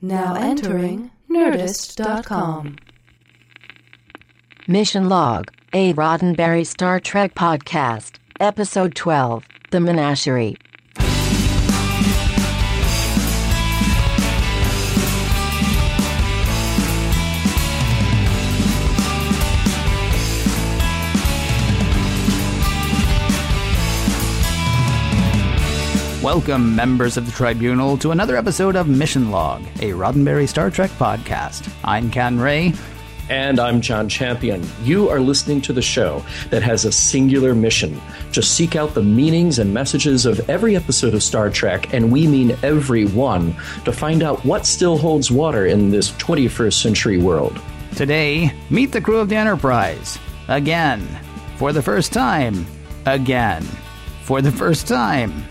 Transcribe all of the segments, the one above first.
Now entering Nerdist.com. Mission Log, a Roddenberry Star Trek podcast, Episode 12 The Menagerie. Welcome, members of the Tribunal, to another episode of Mission Log, a Roddenberry Star Trek podcast. I'm Ken Ray. And I'm John Champion. You are listening to the show that has a singular mission to seek out the meanings and messages of every episode of Star Trek, and we mean every one, to find out what still holds water in this 21st century world. Today, meet the crew of the Enterprise. Again. For the first time. Again. For the first time.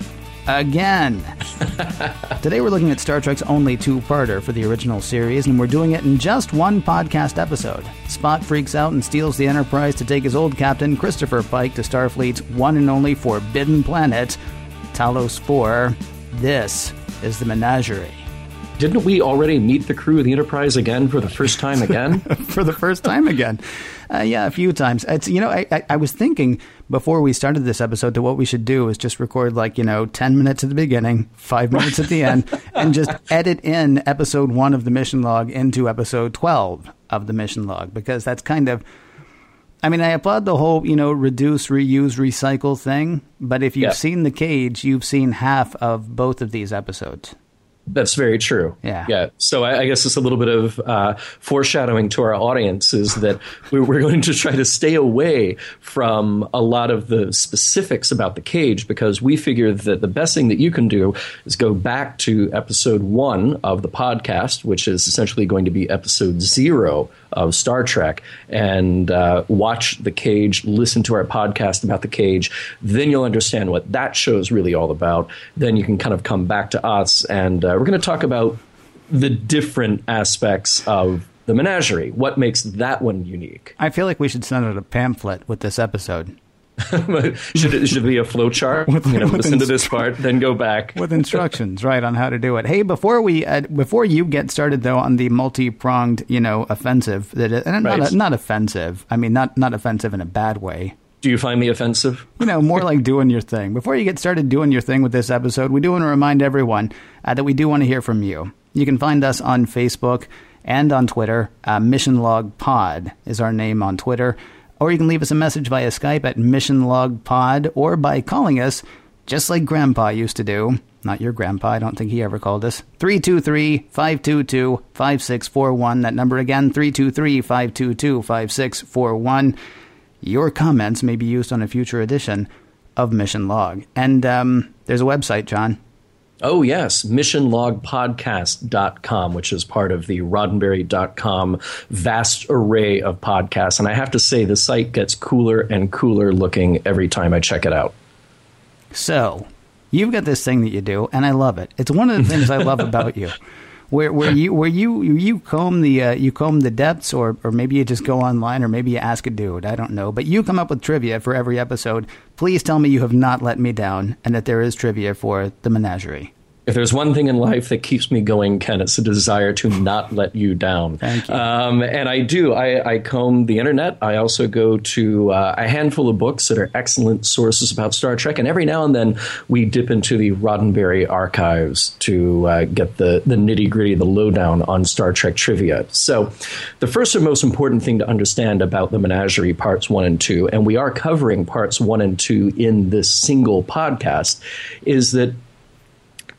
Again. Today we're looking at Star Trek's only two-parter for the original series, and we're doing it in just one podcast episode. Spock freaks out and steals the Enterprise to take his old captain, Christopher Pike, to Starfleet's one and only forbidden planet, Talos 4. This is the Menagerie. Didn't we already meet the crew of the Enterprise again for the first time again? for the first time again. Uh, yeah, a few times. It's you know, I, I, I was thinking before we started this episode that what we should do is just record like you know ten minutes at the beginning, five minutes at the end, and just edit in episode one of the mission log into episode twelve of the mission log because that's kind of. I mean, I applaud the whole, you know, reduce, reuse, recycle thing. But if you've Yeah. seen The Cage, you've seen half of both of these episodes. That's very true. Yeah. Yeah. So I, I guess it's a little bit of uh, foreshadowing to our audience is that we- we're going to try to stay away from a lot of the specifics about the cage because we figure that the best thing that you can do is go back to episode one of the podcast, which is essentially going to be episode zero of Star Trek, and uh, watch the cage, listen to our podcast about the cage. Then you'll understand what that show is really all about. Then you can kind of come back to us, and uh, we're going to talk about the different aspects of the menagerie. What makes that one unique? I feel like we should send out a pamphlet with this episode. should, it, should it be a flow chart? With- you know, listen to this part, then go back. with instructions right on how to do it. Hey, before we uh, before you get started though on the multi pronged you know offensive that and Right. not not offensive. I mean not not offensive in a bad way. Do you find me offensive? You know, more like doing your thing. Before you get started doing your thing with this episode, we do want to remind everyone uh, that we do want to hear from you. You can find us on Facebook and on Twitter. Uh, Mission Log Pod is our name on Twitter. Or you can leave us a message via Skype at Mission Log Pod or by calling us, just like Grandpa used to do. Not your grandpa, I don't think he ever called us. 323 522 5641. That number again, 323 522 5641 your comments may be used on a future edition of Mission Log. And um, there's a website, John. Oh, yes, missionlogpodcast.com, which is part of the roddenberry.com vast array of podcasts. And I have to say, the site gets cooler and cooler looking every time I check it out. So, you've got this thing that you do, and I love it. It's one of the things I love about you. Where, where you where you you comb the uh, you comb the depths, or or maybe you just go online, or maybe you ask a dude. I don't know, but you come up with trivia for every episode. Please tell me you have not let me down, and that there is trivia for the menagerie. If there's one thing in life that keeps me going, Ken, it's a desire to not let you down. Thank you. Um, and I do. I, I comb the internet. I also go to uh, a handful of books that are excellent sources about Star Trek. And every now and then we dip into the Roddenberry archives to uh, get the, the nitty gritty, the lowdown on Star Trek trivia. So, the first and most important thing to understand about the menagerie parts one and two, and we are covering parts one and two in this single podcast, is that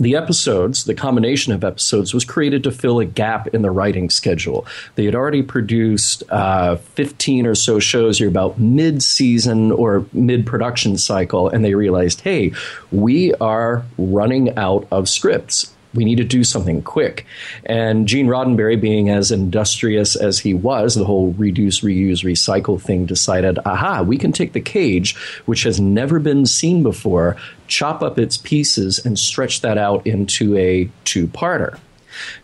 the episodes, the combination of episodes, was created to fill a gap in the writing schedule. They had already produced uh, 15 or so shows here about mid season or mid production cycle, and they realized, hey, we are running out of scripts. We need to do something quick. And Gene Roddenberry, being as industrious as he was, the whole reduce, reuse, recycle thing, decided, aha, we can take the cage, which has never been seen before, chop up its pieces, and stretch that out into a two parter.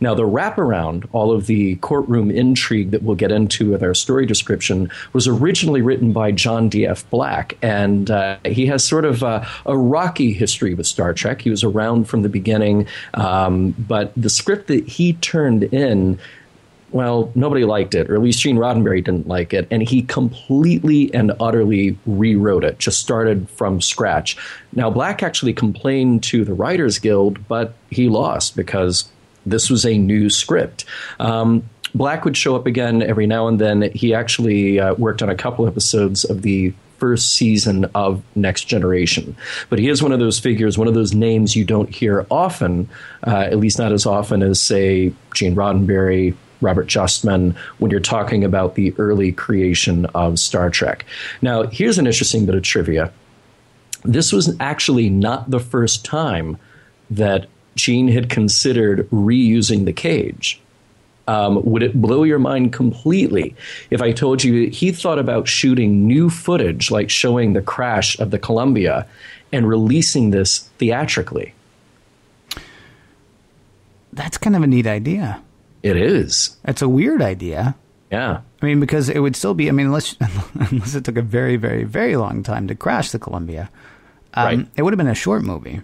Now, the wraparound, all of the courtroom intrigue that we'll get into with our story description, was originally written by John D.F. Black, and uh, he has sort of a, a, rocky history with Star Trek. He was around from the beginning, um, but the script that he turned in well, nobody liked it, or at least Gene Roddenberry didn't like it, and he completely and utterly rewrote it, just started from scratch. Now, Black actually complained to the Writers Guild, but he lost because this was a new script. Um, Black would show up again every now and then. He actually uh, worked on a couple episodes of the first season of Next Generation. But he is one of those figures, one of those names you don't hear often, uh, at least not as often as, say, Gene Roddenberry, Robert Justman when you're talking about the early creation of Star Trek. Now, here's an interesting bit of trivia. This was actually not the first time that Gene had considered reusing the cage. Um, would it blow your mind completely if I told you he thought about shooting new footage, like showing the crash of the Columbia, and releasing this theatrically? That's kind of a neat idea. It is. It's a weird idea. Yeah. I mean, because it would still be. I mean, unless unless it took a very, very, very long time to crash the Columbia, um, right. it would have been a short movie.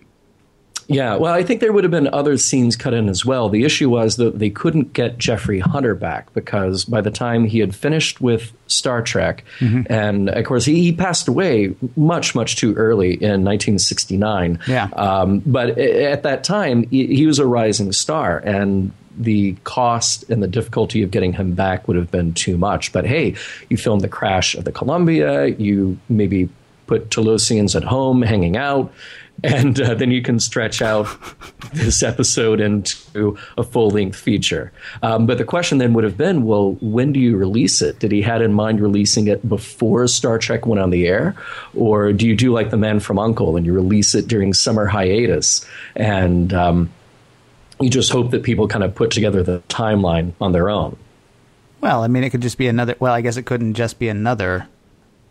Yeah, well, I think there would have been other scenes cut in as well. The issue was that they couldn't get Jeffrey Hunter back because by the time he had finished with Star Trek, mm-hmm. and of course he, he, passed away much, much too early in 1969. Yeah. Um, but at that time, he, he was a rising star, and the cost and the difficulty of getting him back would have been too much. But hey, you filmed the crash of the Columbia, you maybe put Talosians at home hanging out, and uh, then you can stretch out this episode into a full length feature. Um, but the question then would have been well, when do you release it? Did he had in mind releasing it before Star Trek went on the air? Or do you do like the man from U.N.C.L.E. and you release it during summer hiatus? And um, you just hope that people kind of put together the timeline on their own. Well, I mean, it could just be another. Well, I guess it couldn't just be another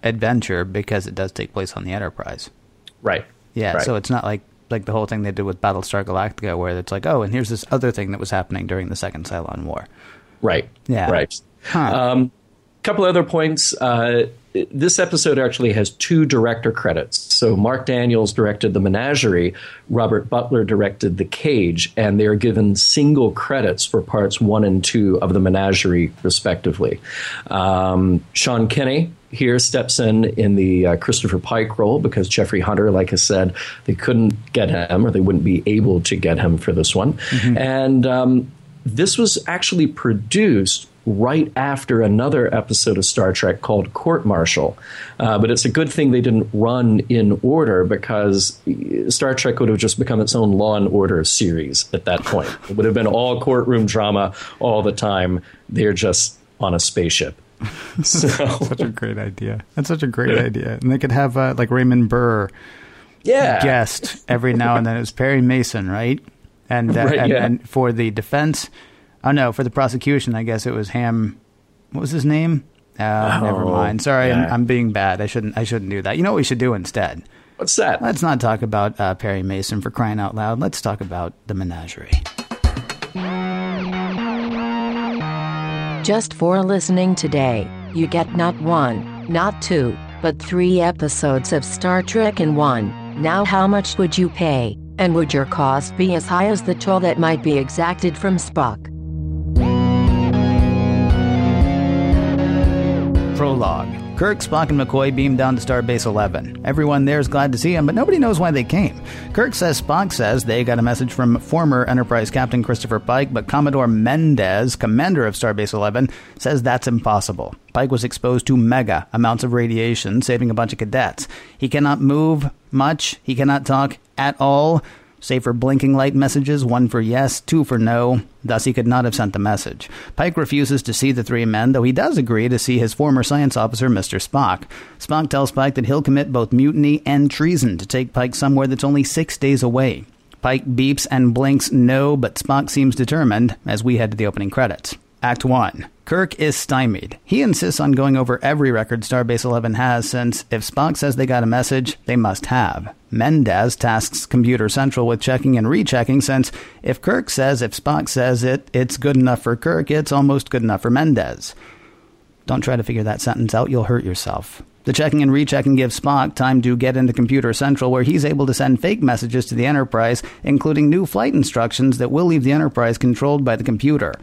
adventure because it does take place on the Enterprise. Right. Yeah. Right. So it's not like like the whole thing they did with Battlestar Galactica, where it's like, oh, and here's this other thing that was happening during the Second Cylon War. Right. Yeah. Right. Huh. Um, couple other points. Uh, this episode actually has two director credits. So Marc Daniels directed The Menagerie, Robert Butler directed The Cage, and they are given single credits for parts one and two of The Menagerie, respectively. Um, Sean Kenney here steps in in the uh, Christopher Pike role because Jeffrey Hunter, like I said, they couldn't get him or they wouldn't be able to get him for this one. Mm-hmm. And um, this was actually produced right after another episode of Star Trek called Court Martial. Uh, but it's a good thing they didn't run in order because Star Trek would have just become its own Law and Order series at that point. It would have been all courtroom drama all the time. They're just on a spaceship. So. such a great idea. That's such a great yeah. idea. And they could have uh, like Raymond Burr yeah. guest every now and then. It's Perry Mason, right? And, uh, right, and, yeah. and for the defense, Oh no, for the prosecution, I guess it was Ham. What was his name? Uh, oh, never mind. Sorry, yeah. I'm, I'm, being bad. I shouldn't. I shouldn't do that. You know what we should do instead? What's that? Let's not talk about uh, Perry Mason for crying out loud. Let's talk about the menagerie. Just for listening today, you get not one, not two, but three episodes of Star Trek in one. Now, how much would you pay? And would your cost be as high as the toll that might be exacted from Spock? Prologue. Kirk, Spock, and McCoy beam down to Starbase 11. Everyone there is glad to see him, but nobody knows why they came. Kirk says Spock says they got a message from former Enterprise Captain Christopher Pike, but Commodore Mendez, commander of Starbase 11, says that's impossible. Pike was exposed to mega amounts of radiation, saving a bunch of cadets. He cannot move much, he cannot talk at all save for blinking light messages, one for yes, two for no. Thus, he could not have sent the message. Pike refuses to see the three men, though he does agree to see his former science officer, Mr. Spock. Spock tells Pike that he'll commit both mutiny and treason to take Pike somewhere that's only six days away. Pike beeps and blinks no, but Spock seems determined as we head to the opening credits. Act 1. Kirk is stymied. He insists on going over every record Starbase 11 has since if Spock says they got a message, they must have. Mendez tasks Computer Central with checking and rechecking since if Kirk says if Spock says it, it's good enough for Kirk, it's almost good enough for Mendez. Don't try to figure that sentence out, you'll hurt yourself. The checking and rechecking gives Spock time to get into Computer Central, where he's able to send fake messages to the Enterprise, including new flight instructions that will leave the Enterprise controlled by the computer.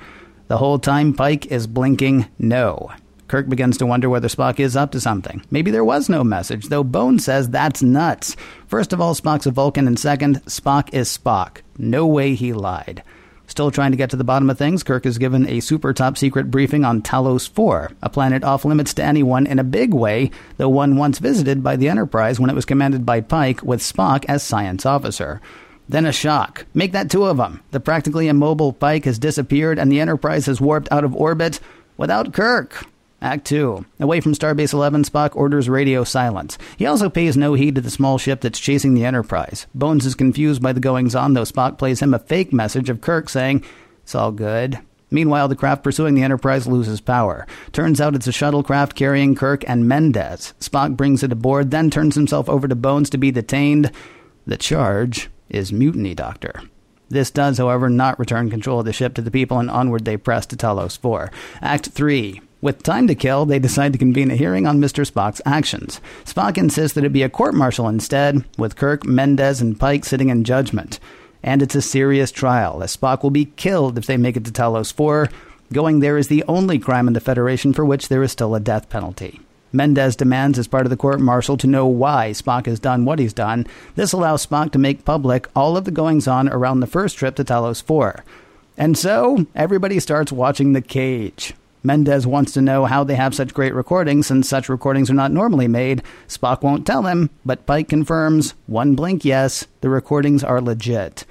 The whole time, Pike is blinking no. Kirk begins to wonder whether Spock is up to something. Maybe there was no message, though Bones says that's nuts. First of all, Spock's a Vulcan, and second, Spock is Spock. No way he lied. Still trying to get to the bottom of things, Kirk is given a super top secret briefing on Talos 4, a planet off limits to anyone in a big way, though one once visited by the Enterprise when it was commanded by Pike with Spock as science officer. Then a shock. Make that two of them. The practically immobile Pike has disappeared and the Enterprise has warped out of orbit without Kirk. Act 2. Away from Starbase 11, Spock orders radio silence. He also pays no heed to the small ship that's chasing the Enterprise. Bones is confused by the goings on, though Spock plays him a fake message of Kirk saying, It's all good. Meanwhile, the craft pursuing the Enterprise loses power. Turns out it's a shuttlecraft carrying Kirk and Mendez. Spock brings it aboard, then turns himself over to Bones to be detained. The charge is mutiny, Doctor. This does, however, not return control of the ship to the people, and onward they press to Talos IV. Act 3. With time to kill, they decide to convene a hearing on Mr. Spock's actions. Spock insists that it be a court martial instead, with Kirk, Mendez, and Pike sitting in judgment. And it's a serious trial, as Spock will be killed if they make it to Talos IV. Going there is the only crime in the Federation for which there is still a death penalty. Mendez demands, as part of the court martial, to know why Spock has done what he's done. This allows Spock to make public all of the goings on around the first trip to Talos 4. And so, everybody starts watching The Cage. Mendez wants to know how they have such great recordings since such recordings are not normally made. Spock won't tell him, but Pike confirms one blink yes, the recordings are legit.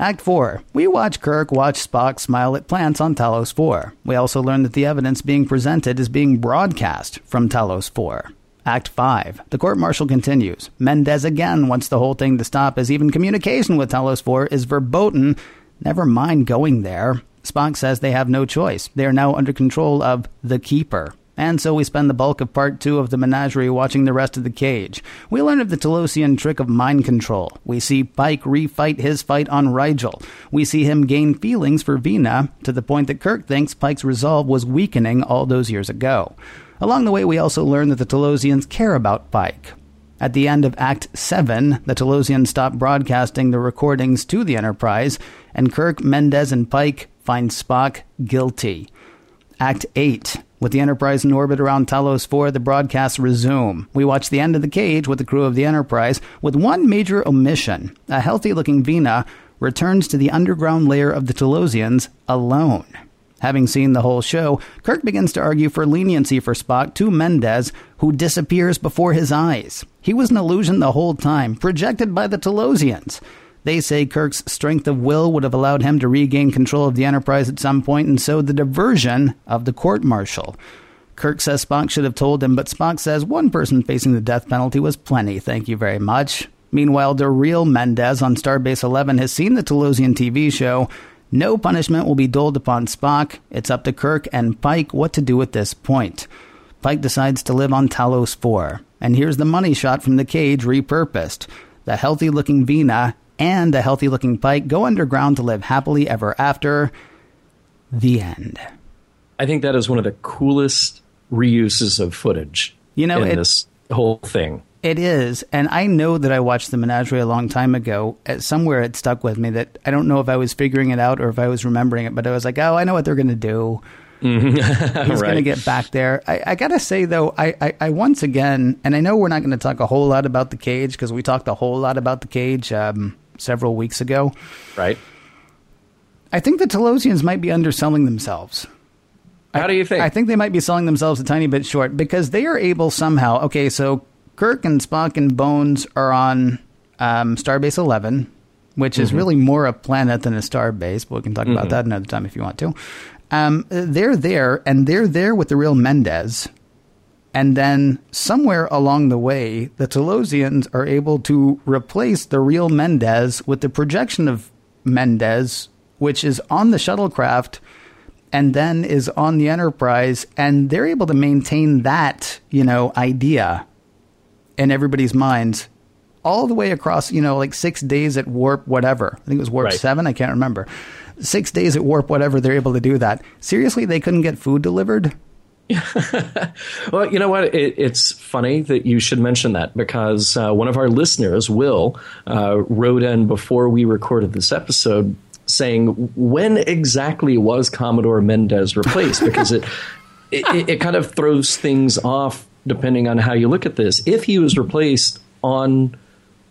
Act 4. We watch Kirk watch Spock smile at plants on Talos 4. We also learn that the evidence being presented is being broadcast from Talos 4. Act 5. The court martial continues. Mendez again wants the whole thing to stop as even communication with Talos 4 is verboten. Never mind going there. Spock says they have no choice. They are now under control of the Keeper. And so we spend the bulk of part two of the menagerie watching the rest of the cage. We learn of the Talosian trick of mind control. We see Pike refight his fight on Rigel. We see him gain feelings for Vina to the point that Kirk thinks Pike's resolve was weakening all those years ago. Along the way, we also learn that the Talosians care about Pike. At the end of Act 7, the Talosians stop broadcasting the recordings to the Enterprise, and Kirk, Mendez, and Pike find Spock guilty. Act 8. With the Enterprise in orbit around Talos 4, the broadcasts resume. We watch the end of the cage with the crew of the Enterprise, with one major omission. A healthy looking Vina returns to the underground lair of the Talosians alone. Having seen the whole show, Kirk begins to argue for leniency for Spock to Mendez, who disappears before his eyes. He was an illusion the whole time, projected by the Talosians. They say Kirk's strength of will would have allowed him to regain control of the Enterprise at some point, and so the diversion of the court martial. Kirk says Spock should have told him, but Spock says one person facing the death penalty was plenty, thank you very much. Meanwhile, the real Mendez on Starbase 11 has seen the Talosian TV show. No punishment will be doled upon Spock. It's up to Kirk and Pike what to do at this point. Pike decides to live on Talos 4. And here's the money shot from the cage repurposed. The healthy looking Vina and a healthy looking Pike go underground to live happily ever after. The end. I think that is one of the coolest reuses of footage. You know, in it, this whole thing. It is, and I know that I watched the Menagerie a long time ago. Uh, Somewhere it stuck with me that I don't know if I was figuring it out or if I was remembering it, but I was like, oh, I know what they're going to do. He's going to get back there. I, I gotta say though, I, I, I once again, and I know we're not going to talk a whole lot about the cage because we talked a whole lot about the cage um, several weeks ago. Right? I think the Talosians might be underselling themselves. How do you think? I think they might be selling themselves a tiny bit short because they are able somehow. Okay, so Kirk and Spock and Bones are on um, Starbase 11, which is really more a planet than a starbase, but we can talk about that another time if you want to. Um, they're there, and they're there with the real Mendez. And then somewhere along the way, the Talosians are able to replace the real Mendez with the projection of Mendez, which is on the shuttlecraft and then is on the Enterprise, and they're able to maintain that, you know, idea in everybody's minds all the way across, you know, like six days at warp, whatever. I think it was warp Right. seven. I can't remember. Six days at warp, whatever. They're able to do that. Seriously, they couldn't get food delivered. Well, you know what? It, it's funny that you should mention that because uh, one of our listeners, Will, uh, wrote in before we recorded this episode saying, "When exactly was Commodore Mendez replaced?" Because it it, it, kind of throws things off depending on how you look at this. If he was replaced on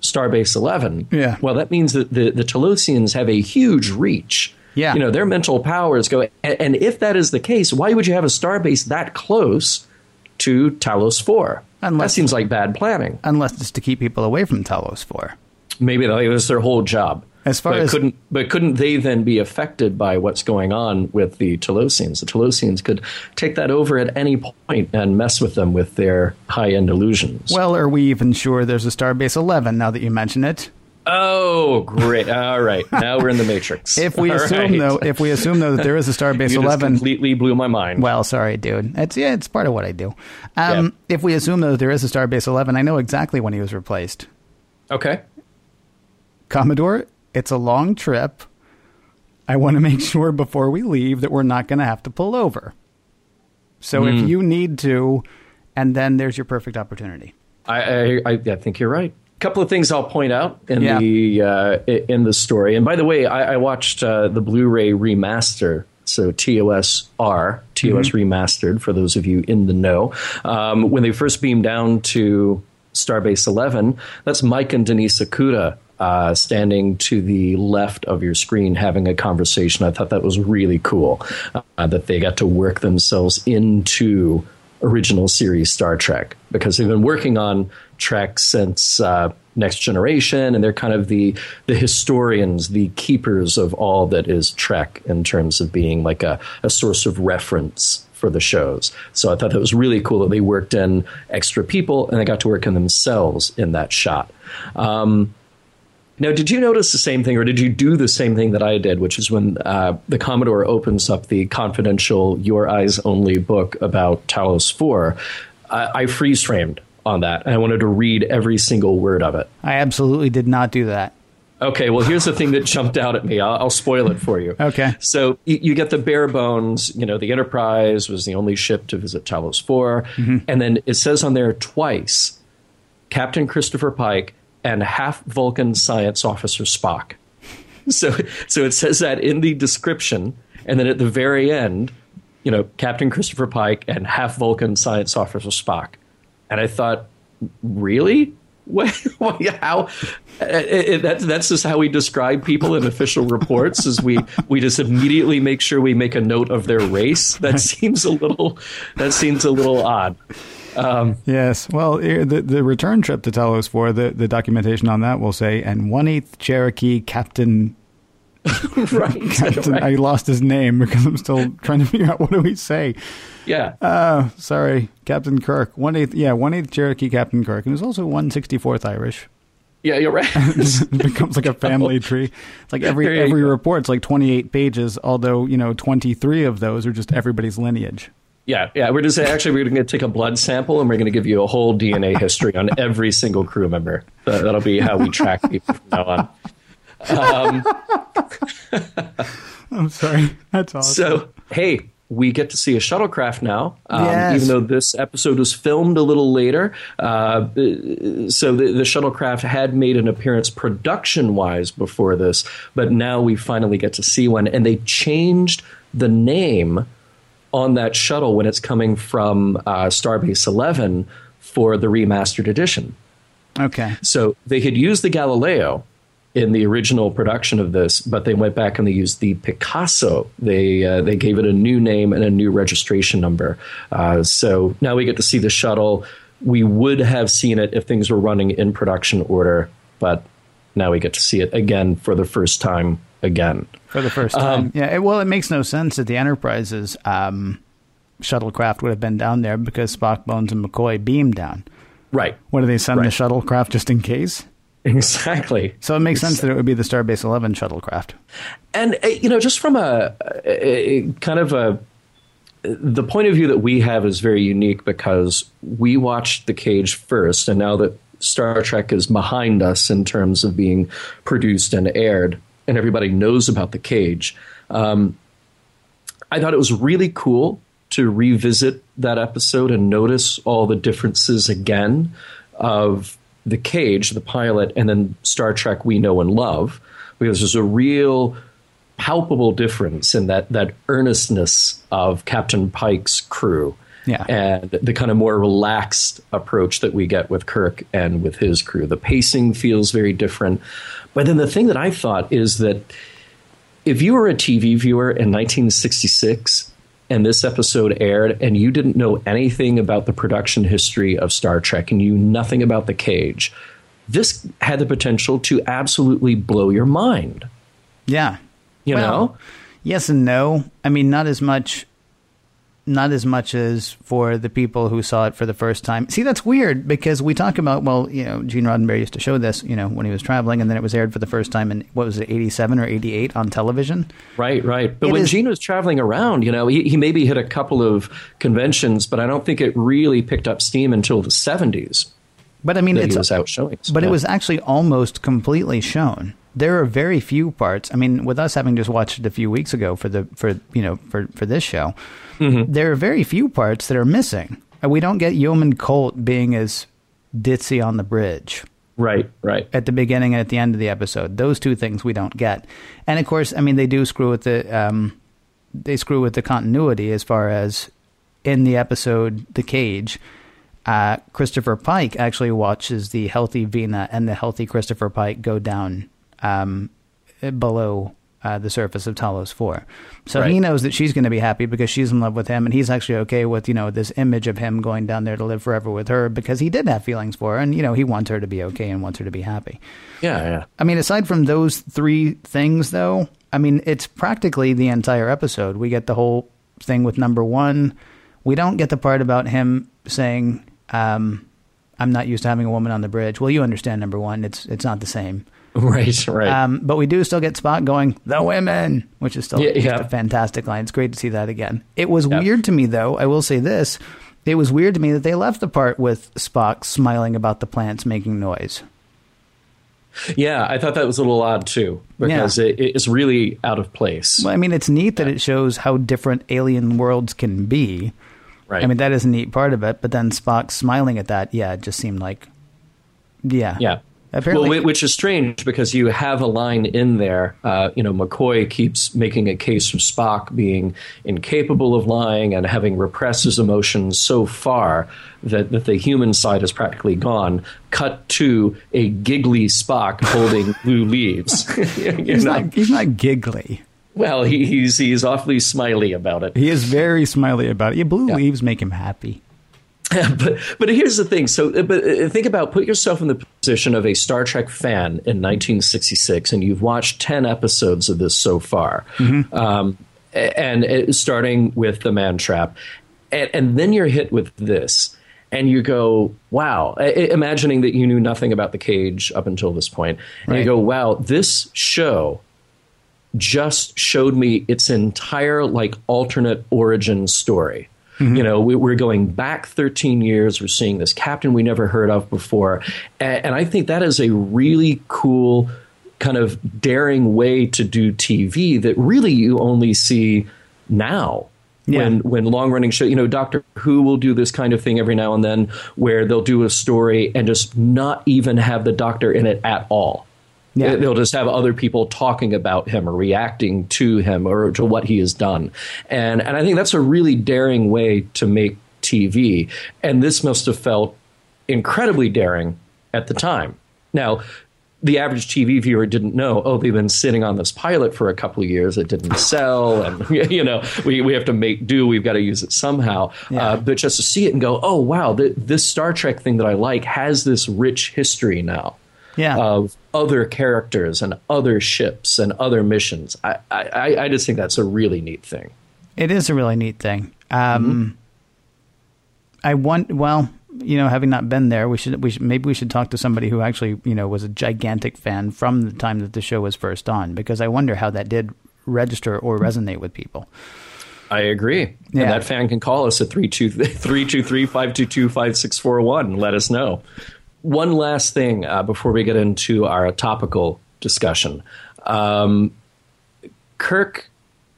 Starbase Eleven, Yeah. well, that means that the the Talosians have a huge reach. Yeah. you know their mental powers go. And, and if that is the case, why would you have a starbase that close to Talos Four? Unless- that seems like bad planning. Unless it's to keep people away from Talos 4. Maybe that was their whole job. As far but as- couldn't but couldn't they then be affected by what's going on with the Talosians? The Talosians could take that over at any point and mess with them with their high end illusions. Well, are we even sure there's a Starbase 11 now that you mention it? Oh, great! All right, now we're in the Matrix. If we All assume right. though, if we assume though that there is a Starbase you just 11, completely blew my mind. well, sorry, dude. It's yeah, it's part of what I do. Um, If we assume though that there is a Starbase 11, I know exactly when he was replaced. okay, Commodore, it's a long trip. I want to make sure before we leave that we're not going to have to pull over. So Hmm. if you need to, and then there's your perfect opportunity. I, I I think you're right. Couple of things I'll point out in Yeah. the uh, in the story. And by the way, I, I watched uh, the Blu-ray remaster, so TOS R, TOS remastered. For those of you in the know, um, when they first beamed down to Starbase Eleven, that's Mike and Denise Okuda. Uh, standing to the left of your screen having a conversation. I thought that was really cool uh, that they got to work themselves into original series Star Trek because they've been working on Trek since uh, Next Generation, and they're kind of the the historians, the keepers of all that is Trek in terms of being like a, a source of reference for the shows. So I thought that was really cool that they worked in extra people and they got to work in themselves in that shot. Um, now, did you notice the same thing, or did you do the same thing that I did, which is when uh, the Commodore opens up the confidential Your Eyes Only book about Talos 4? I, I freeze framed on that, and I wanted to read every single word of it. I absolutely did not do that. Okay, well, here's the thing that jumped out at me. I'll, I'll spoil it for you. Okay. So you, you get the bare bones. You know, the Enterprise was the only ship to visit Talos 4. And then it says on there twice Captain Christopher Pike and half Vulcan science officer Spock. So, so it says that in the description. And then at the very end, you know, Captain Christopher Pike and half Vulcan science officer Spock. And I thought, really? What, how? uh, it- it- that's that's just how we describe people in official reports. Is we we just immediately make sure we make a note of their race. That seems a little that seems a little odd. Yes. Well, the the return trip to Talos for the the documentation on that will say, and one eighth Cherokee Captain. right. Captain right. I lost his name because I'm still trying to figure out what do we say. Yeah. Uh, sorry, Captain Kirk. One eighth. Yeah, one eighth Cherokee Captain Kirk, and there's also one sixty fourth Irish. yeah. You're right. it becomes like a family tree. It's like every every go. report's like 28 pages, although you know 23 of those are just everybody's lineage. Yeah, yeah. We're just actually we're going to take a blood sample and we're going to give you a whole DNA history on every single crew member. That, that'll be how we track people from now on. I'm sorry, that's awesome. So, hey, we get to see a shuttlecraft now, um, Yes. even though this episode was filmed a little later. Uh, so the, the shuttlecraft had made an appearance production wise before this, but now we finally get to see one, and they changed the name on that shuttle when it's coming from uh, Starbase 11 for the remastered edition. okay, So they had used the Galileo in the original production of this, but they went back and they used the Picasso. They uh, they gave it a new name and a new registration number. Uh, so now we get to see the shuttle. We would have seen it if things were running in production order, but now we get to see it again for the first time again. for the first Um, time. yeah, it, well, it makes no sense that the Enterprise's um, shuttlecraft would have been down there because Spock, Bones, and McCoy beamed down. Right. What do they send the shuttlecraft just in case? Exactly. So it makes sense that it would be the Starbase 11 shuttlecraft. And uh, you know, just from a, a, a kind of a the point of view that we have is very unique because we watched The Cage first, and now that Star Trek is behind us in terms of being produced and aired, and everybody knows about The Cage. Um, I thought it was really cool to revisit that episode and notice all the differences again of The Cage, the pilot, and then Star Trek we know and love, because there's a real palpable difference in that that earnestness of Captain Pike's crew. Yeah. And the kind of more relaxed approach that we get with Kirk and with his crew. The pacing feels very different. But then the thing that I thought is that if you were a TV viewer in 1966 and this episode aired and you didn't know anything about the production history of Star Trek and you knew nothing about the cage, this had the potential to absolutely blow your mind. Yeah. You Well, know? Yes and no. I mean, not as much. Not as much as for the people who saw it for the first time. See, that's weird because we talk about well, you know, Gene Roddenberry used to show this, you know, when he was traveling, and then it was aired for the first time in what was it, eighty seven or eighty eight on television. Right, right. But It when is- Gene was traveling around, you know, he, he maybe hit a couple of conventions, but I don't think it really picked up steam until the 70s But I mean, it's was out showing. but it was actually almost completely shown. There are very few parts. I mean, with us having just watched it a few weeks ago for the for you know for for this show, Mm-hmm. there are very few parts that are missing. And We don't get Yeoman Colt being as ditzy on the bridge Right, right. at the beginning and at the end of the episode. Those two things we don't get. And of course, I mean, they do screw with the um, they screw with the continuity as far as in the episode The Cage. Uh, Christopher Pike actually watches the healthy Vina and the healthy Christopher Pike go down um, below uh, the surface of Talos Four. So he knows that she's going to be happy because she's in love with him, and he's actually okay with you know this image of him going down there to live forever with her because he did have feelings for her, and you know he wants her to be okay and wants her to be happy. Yeah, yeah. I mean, aside from those three things, though, I mean, it's practically the entire episode. We get the whole thing with number one. We don't get the part about him saying, um, "I'm not used to having a woman on the bridge." Well, you understand number one. It's it's not the same. Right, right. Um, but we do still get Spock going, "The women," which is still Yeah, just yeah. a fantastic line. It's great to see that again. It was Yeah. weird to me, though. I will say this: it was weird to me that they left the part with Spock smiling about the plants making noise. yeah, I thought that was a little odd too, because it, it's really out of place. Well, I mean, it's neat that it shows how different alien worlds can be. right. I mean, that is a neat part of it. But then Spock smiling at that, yeah, it just seemed like, yeah, Yeah. Apparently, well, which is strange because you have a line in there. Uh, you know, McCoy keeps making a case for Spock being incapable of lying and having repressed his emotions so far that, that the human side is practically gone. Cut to a giggly Spock holding blue leaves. He's know? not he's not giggly. well, he, he's he's awfully smiley about it. He is very smiley about it. Yeah, blue leaves make him happy. but but here's the thing. So, uh, but uh, think about put yourself in the position of a Star Trek fan in 1966, and you've watched 10 episodes of this so far, um, and uh, starting with the Man Trap, and, and then you're hit with this. And you go, wow, I- I- imagining that you knew nothing about the cage up until this point. And Right. you go, wow, this show just showed me its entire like alternate origin story. Mm-hmm. You know, we, we're going back 13 years. We're seeing this captain we never heard of before, and, and I think that is a really cool kind of daring way to do TV that really you only see now. Yeah. When when long running show, you know, Doctor Who will do this kind of thing every now and then, where they'll do a story and just not even have the Doctor in it at all. Yeah. They'll just have other people talking about him or reacting to him or to what he has done. And and I think that's a really daring way to make TV. And this must have felt incredibly daring at the time. Now, the average TV viewer didn't know, oh, they've been sitting on this pilot for a couple of years. It didn't sell. And, you know, we, we have to make do. We've got to use it somehow. Yeah. Uh, but just to see it and go, oh, wow, th- this Star Trek thing that I like has this rich history now Yeah, of other characters and other ships and other missions. I, I, I just think that's a really neat thing. it is a really neat thing. Um, I want. Well, you know, having not been there, we should we should maybe we should talk to somebody who actually you know was a gigantic fan from the time that the show was first on, because I wonder how that did register or resonate with people. I agree. Yeah. And that fan can call us at 323 522 5641 and let us know. One last thing uh, before we get into our topical discussion. Um, Kirk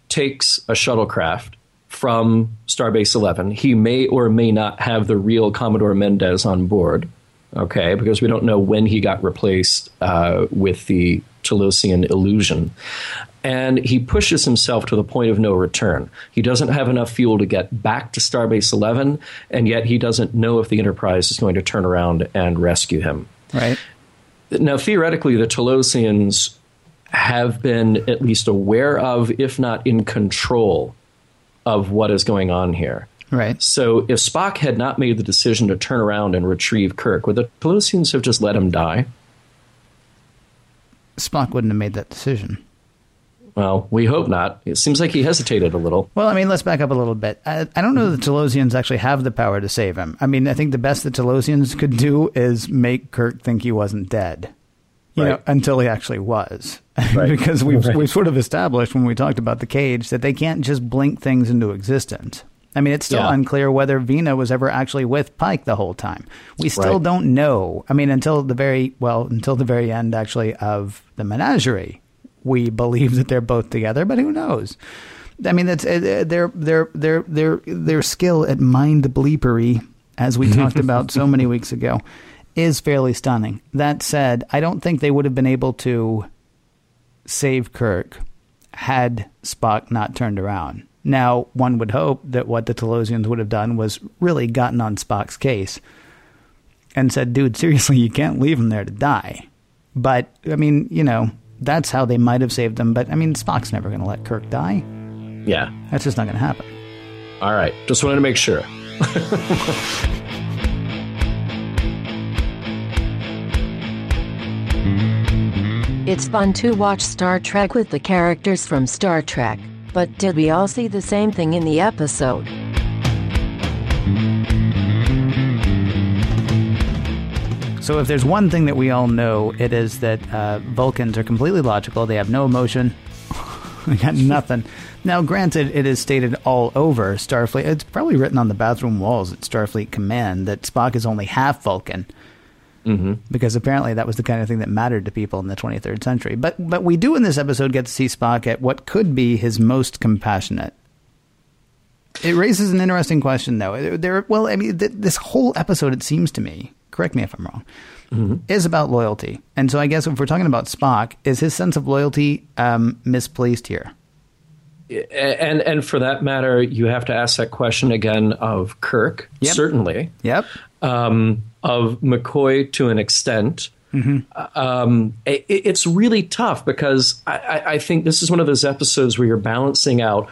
takes a shuttlecraft from Starbase 11. He may or may not have the real Commodore Mendez on board, okay, because we don't know when he got replaced uh, with the Talosian illusion. And he pushes himself to the point of no return. He doesn't have enough fuel to get back to Starbase 11, and yet he doesn't know if the Enterprise is going to turn around and rescue him. Right. Now, theoretically, the Talosians have been at least aware of, if not in control, of what is going on here. Right. So, if Spock had not made the decision to turn around and retrieve Kirk, would the Talosians have just let him die? Spock wouldn't have made that decision. Well, we hope not. It seems like he hesitated a little. Well, I mean, let's back up a little bit. I, I don't know that the Talosians actually have the power to save him. I mean, I think the best the Talosians could do is make Kirk think he wasn't dead. You know, until he actually was. Right. because we've Right. we've sort of established when we talked about the cage that they can't just blink things into existence. I mean, it's still Yeah. unclear whether Vina was ever actually with Pike the whole time. We still Right. don't know. I mean, until the very well, until the very end, actually, of the menagerie, we believe that they're both together. But who knows? I mean, that's uh, their their their their their skill at mind bleepery, as we talked about so many weeks ago, is fairly stunning. That said, I don't think they would have been able to save Kirk had Spock not turned around. Now, one would hope that what the Talosians would have done was really gotten on Spock's case and said, dude, seriously, you can't leave him there to die. But, I mean, you know, that's how they might have saved him. But, I mean, Spock's never going to let Kirk die. Yeah. That's just not going to happen. All right. Just wanted to make sure. It's fun to watch Star Trek with the characters from Star Trek, but did we all see the same thing in the episode? So, if there's one thing that we all know, it is that uh, Vulcans are completely logical. They have no emotion. they got nothing. Now, granted, it is stated all over Starfleet. It's probably written on the bathroom walls at Starfleet Command that Spock is only half Vulcan. Mm-hmm. Because apparently that was the kind of thing that mattered to people in the 23rd century. But but we do in this episode get to see Spock at what could be his most compassionate. It raises an interesting question, though. There, well, I mean, th- this whole episode, it seems to me, correct me if I'm wrong, is about loyalty. And so, I guess if we're talking about Spock, is his sense of loyalty um, misplaced here? And and for that matter, you have to ask that question again of Kirk, Yep. certainly. Yep. um, of McCoy to an extent. Um, it, it's really tough because I, I, I think this is one of those episodes where you're balancing out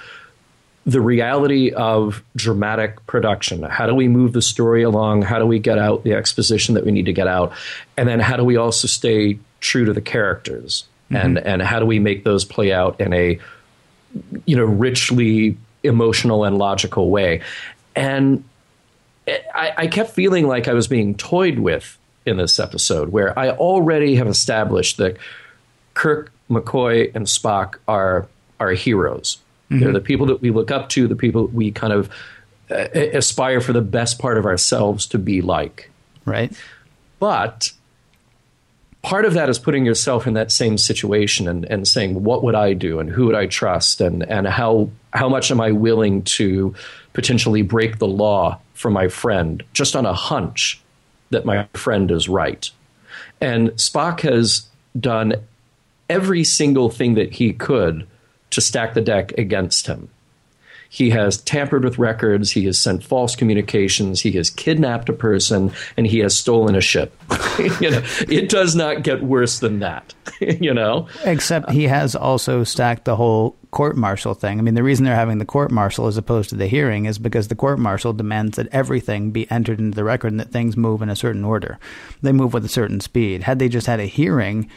the reality of dramatic production. How do we move the story along? How do we get out the exposition that we need to get out? And then how do we also stay true to the characters? And and how do we make those play out in a you know richly emotional and logical way? And I, I kept feeling like I was being toyed with in this episode, where I already have established that Kirk, McCoy, and Spock are are heroes. They're the people that we look up to, the people we kind of uh, aspire for the best part of ourselves to be like. Right. But part of that is putting yourself in that same situation and, and saying, what would I do and who would I trust and, and how, how much am I willing to potentially break the law for my friend just on a hunch that my friend is right? And Spock has done every single thing that he could to stack the deck against him. He has tampered with records, he has sent false communications, he has kidnapped a person, and he has stolen a ship. you know, it does not get worse than that. you know? Except he has also stacked the whole court martial thing. I mean, the reason they're having the court martial as opposed to the hearing is because the court martial demands that everything be entered into the record and that things move in a certain order. They move with a certain speed. Had they just had a hearing,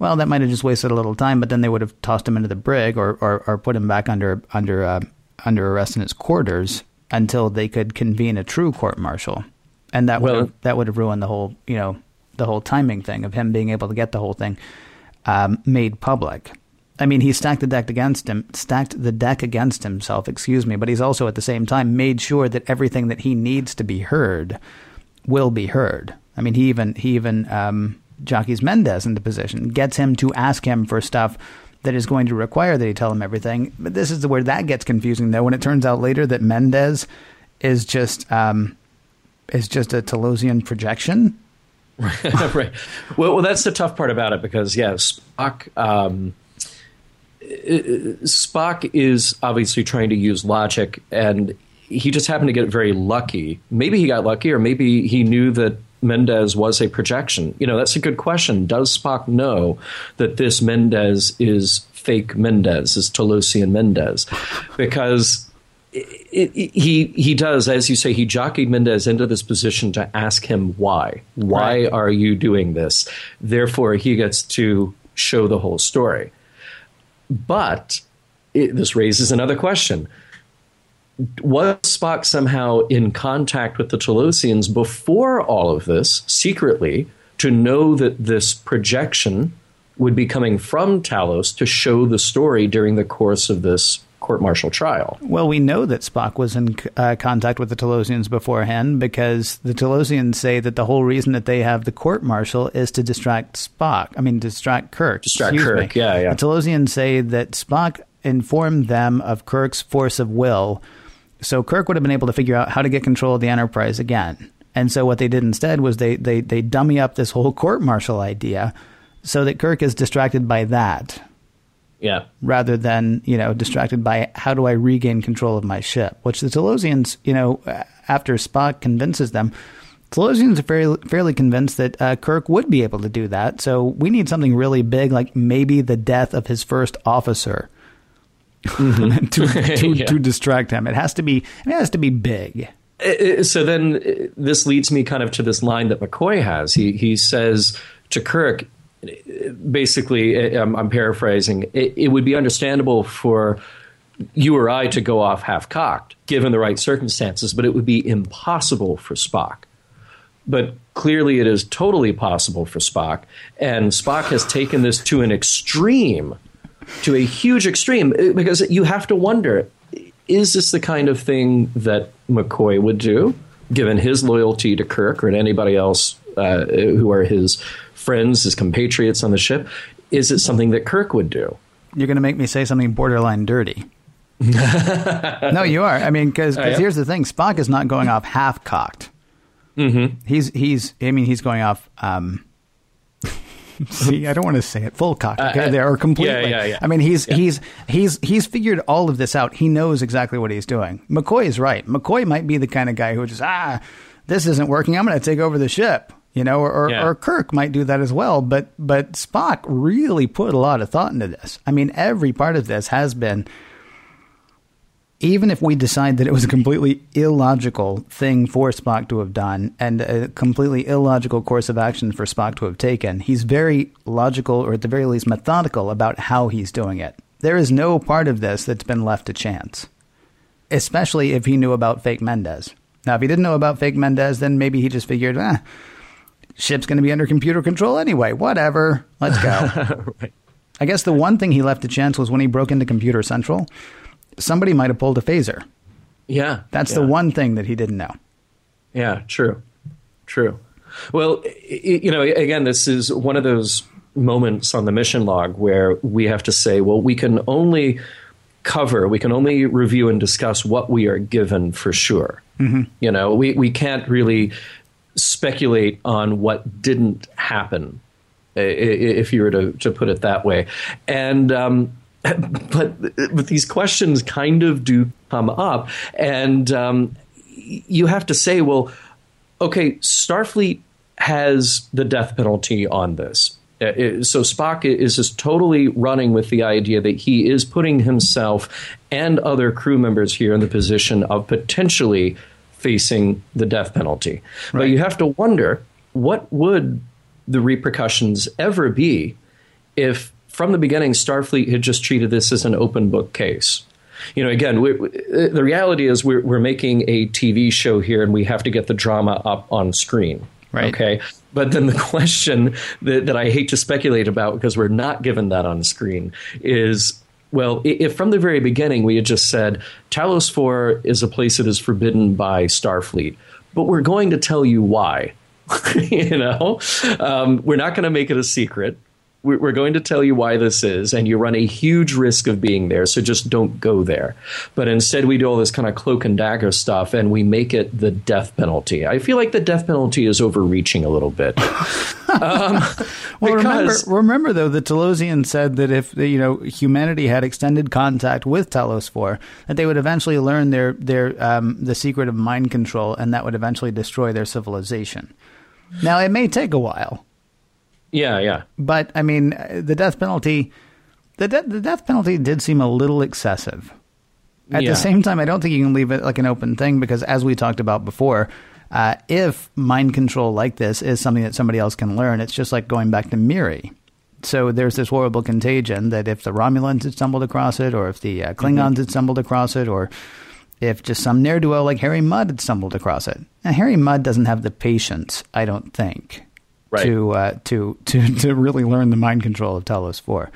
well, that might have just wasted a little time, but then they would have tossed him into the brig or, or, or put him back under under uh, under arrest in his quarters until they could convene a true court martial. and that would have, that would have ruined the whole you know the whole timing thing of him being able to get the whole thing um, made public. I mean, he stacked the deck against him, stacked the deck against himself. Excuse me, but he's also at the same time made sure that everything that he needs to be heard will be heard. I mean, he even he even um, jockeys Mendez into position, gets him to ask him for stuff that is going to require that he tell him everything. But this is where that gets confusing, though. When it turns out later that Mendez is just um, is just a Talosian projection. right. Well, well, that's the tough part about it because yeah, Spock. Um, Spock is obviously trying to use logic, and he just happened to get very lucky. Maybe he got lucky, or maybe he knew that Mendez was a projection. You know, that's a good question. Does Spock know that this Mendez is fake Mendez, is Talosian Mendez? Because it, it, he he does, as you say, he jockeyed Mendez into this position to ask him why. Why Right. are you doing this? Therefore, he gets to show the whole story. But it, this raises another question. Was Spock somehow in contact with the Talosians before all of this, secretly, to know that this projection would be coming from Talos to show the story during the course of this court martial trial? Well, we know that Spock was in uh, contact with the Talosians beforehand because the Talosians say that the whole reason that they have the court martial is to distract Spock. I mean, distract Kirk. Distract Kirk, me. yeah, yeah. The Talosians say that Spock informed them of Kirk's force of will, so Kirk would have been able to figure out how to get control of the Enterprise again. And so what they did instead was they they they dummy up this whole court martial idea so that Kirk is distracted by that Yeah. rather than you know distracted by how do I regain control of my ship, which the Talosians, you know, after Spock convinces them, Talosians are fairly, fairly convinced that uh, Kirk would be able to do that. So we need something really big, like maybe the death of his first officer, to to, Yeah. to distract him. It has to be it has to be big. So then uh, this leads me kind of to this line that McCoy has. He he says to Kirk, uh, basically, uh, I'm, I'm paraphrasing. It, it would be understandable for you or I to go off half cocked, given the right circumstances, but it would be impossible for Spock. But clearly, it is totally possible for Spock, and Spock has taken this to an extreme, to a huge extreme, because you have to wonder: is this the kind of thing that McCoy would do, given his loyalty to Kirk or to anybody else uh, who are his friends, his compatriots on the ship? Is it something that Kirk would do? You're going to make me say something borderline dirty. no, you are. I mean, because Oh, here's the thing: Spock is not going off half cocked. Mm-hmm. He's he's. I mean, he's going off. Um, see, I don't want to say it full cocked. Okay, uh, there or completely. yeah, yeah, yeah. I mean, he's he's he's he's figured all of this out. He knows exactly what he's doing. McCoy is right. McCoy might be the kind of guy who just ah, this isn't working. I'm going to take over the ship. You know, or, or, Yeah. or Kirk might do that as well. But but Spock really put a lot of thought into this. I mean, every part of this has been even if we decide that it was a completely illogical thing for Spock to have done and a completely illogical course of action for Spock to have taken, he's very logical or at the very least methodical about how he's doing it. There is no part of this that's been left to chance, especially if he knew about fake Mendez. Now, if he didn't know about fake Mendez, then maybe he just figured, eh, ship's going to be under computer control anyway. Whatever. Let's go. right. I guess the one thing he left to chance was when he broke into Computer Central. Somebody might have pulled a phaser. Yeah, That's the one thing that he didn't know. Yeah, true, true. Well, i- i- you know, again, this is one of those moments on the mission log where we have to say, well, we can only cover, we can only review and discuss what we are given for sure. You know, we, we can't really speculate on what didn't happen, if you were to, to put it that way. And, um, but, but these questions kind of do come up. And um, you have to say, well, okay, Starfleet has the death penalty on this. Uh, uh, So Spock is just totally running with the idea that he is putting himself and other crew members here in the position of potentially facing the death penalty. But you have to wonder what would the repercussions ever be if from the beginning Starfleet had just treated this as an open book case. You know, again, we, the reality is we're, we're making a TV show here, and we have to get the drama up on screen. Right. Okay. But then the question that, that I hate to speculate about because we're not given that on screen is well, if from the very beginning we had just said Talos 4 is a place that is forbidden by Starfleet, but we're going to tell you why. you know, um, we're not going to make it a secret we're going to tell you why this is, and you run a huge risk of being there, so just don't go there. But instead, we do all this kind of cloak and dagger stuff, and we make it the death penalty. I feel like the death penalty is overreaching a little bit. um, well, remember, remember though, the Talosians said that if you know humanity had extended contact with Talos Four, that they would eventually learn their their um, the secret of mind control, and that would eventually destroy their civilization. Now, it may take a while yeah, yeah. But I mean, the death penalty, the de- the death penalty did seem a little excessive. At yeah. the same time, I don't think you can leave it like an open thing because, as we talked about before, uh, if mind control like this is something that somebody else can learn, it's just like going back to Miri. So there's this horrible contagion that if the Romulans had stumbled across it, or if the uh, Klingons mm-hmm. had stumbled across it, or if just some ne'er do well like Harry Mudd had stumbled across it. Now, Harry Mudd doesn't have the patience, I don't think, right. to uh, to to to really learn the mind control of Talos Four.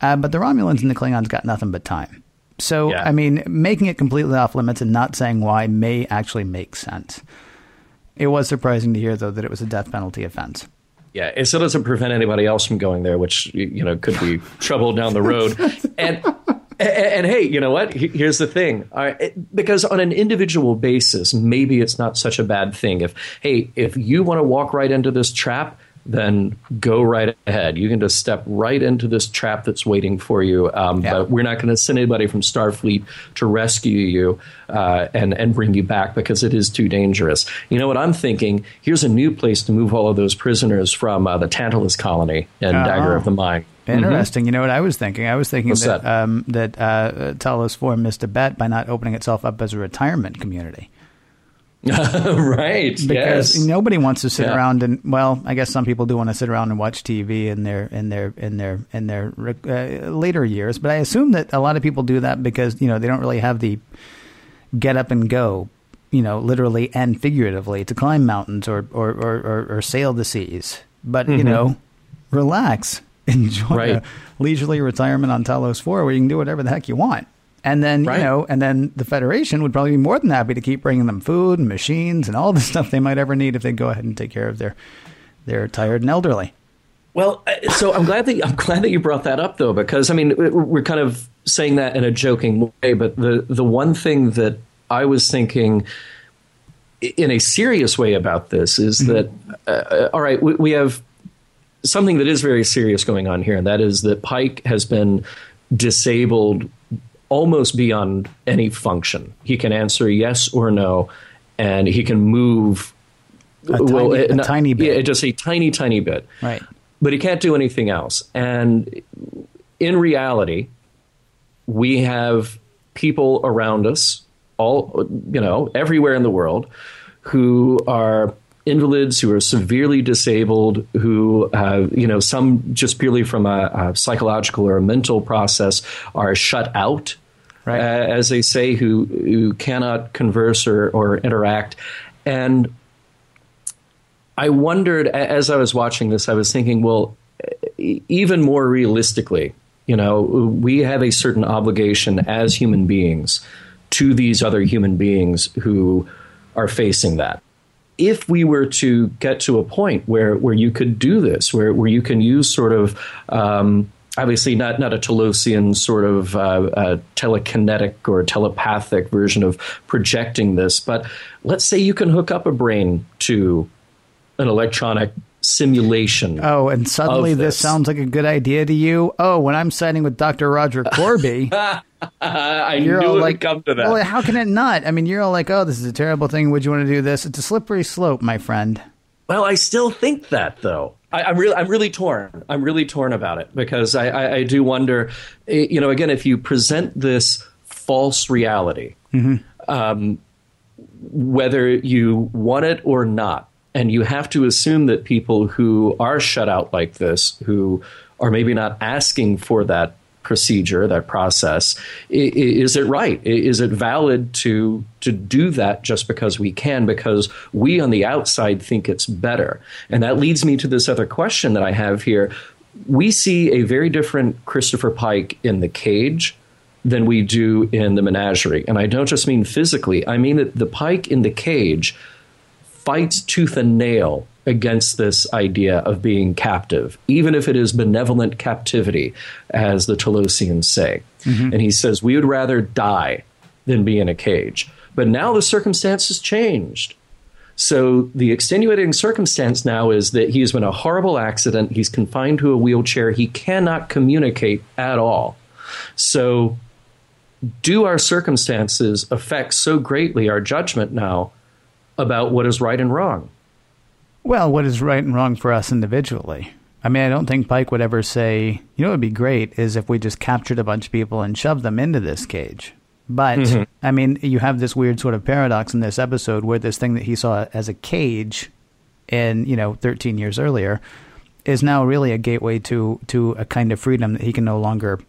Uh, but the Romulans and the Klingons got nothing but time. So yeah. I mean, making it completely off limits and not saying why may actually make sense. It was surprising to hear though that it was a death penalty offense. Yeah, it still doesn't prevent anybody else from going there, which you know could be trouble down the road. And and, and, hey, you know what? Here's the thing. because on an individual basis, maybe it's not such a bad thing. If hey, if you want to walk right into this trap, then go right ahead. You can just step right into this trap that's waiting for you. Um, yeah. But we're not going to send anybody from Starfleet to rescue you uh, and and bring you back because it is too dangerous. You know what I'm thinking? Here's a new place to move all of those prisoners from uh, the Tantalus colony and uh-huh. Dagger of the Mind. Interesting. Mm-hmm. You know what I was thinking? I was thinking What's that that, um, that uh, Talos Four missed a bet by not opening itself up as a retirement community. right. Because yes. nobody wants to sit yeah. around and well, I guess some people do want to sit around and watch TV in their in their in their in their uh, later years, but I assume that a lot of people do that because you know they don't really have the get up and go, you know, literally and figuratively to climb mountains or or or, or, or sail the seas. But mm-hmm. you know, relax enjoy right. a leisurely retirement on Talos 4 where you can do whatever the heck you want. And then, right. you know, and then the Federation would probably be more than happy to keep bringing them food and machines and all the stuff they might ever need if they go ahead and take care of their their tired and elderly. Well, uh, so I'm glad that I'm glad that you brought that up though, because I mean we're kind of saying that in a joking way, but the the one thing that I was thinking in a serious way about this is mm-hmm. that uh, uh all right, we, we have something that is very serious going on here, and that is that Pike has been disabled almost beyond any function. He can answer yes or no, and he can move. A well, tiny, a not, tiny bit. Yeah, just a tiny, tiny bit. Right. But he can't do anything else. And in reality, we have people around us, all you know, everywhere in the world, who are invalids who are severely disabled, who have, you know, some just purely from a, a psychological or a mental process are shut out, right. uh, as they say, who, who cannot converse or, or interact. And I wondered, as I was watching this, I was thinking, well, even more realistically, you know, we have a certain obligation as human beings to these other human beings who are facing that if we were to get to a point where where you could do this, where where you can use sort of um, obviously not not a Talosian sort of uh, uh, telekinetic or telepathic version of projecting this, but let's say you can hook up a brain to an electronic simulation. Oh, and suddenly this. this. sounds like a good idea to you. Oh, when I'm signing with Dr. Roger Korby, I you're knew all it like, come to that. Well, how can it not? I mean, you're all like, "Oh, this is a terrible thing. Would you want to do this?" It's a slippery slope, my friend. Well, I still think that though. I, am really, I'm really torn. I'm really torn about it because I, I, I, do wonder. Eh, you know, again, if you present this false reality, mm-hmm. um, whether you want it or not, and you have to assume that people who are shut out like this, who are maybe not asking for that procedure, that process. Is it right? Is it valid to to do that just because we can? Because we on the outside think it's better, and that leads me to this other question that I have here. We see a very different Christopher Pike in the cage than we do in the menagerie, and I don't just mean physically. I mean that the Pike in the cage fights tooth and nail against this idea of being captive, even if it is benevolent captivity, as the Talosians say. Mm-hmm. And he says, We would rather die than be in a cage. But now the circumstances changed. So the extenuating circumstance now is that he's been a horrible accident. He's confined to a wheelchair. He cannot communicate at all. So, do our circumstances affect so greatly our judgment now about what is right and wrong? Well, what is right and wrong for us individually? I mean, I don't think Pike would ever say, you know, what would be great is if we just captured a bunch of people and shoved them into this cage. But, mm-hmm. I mean, you have this weird sort of paradox in this episode where this thing that he saw as a cage in, you know, 13 years earlier is now really a gateway to, to a kind of freedom that he can no longer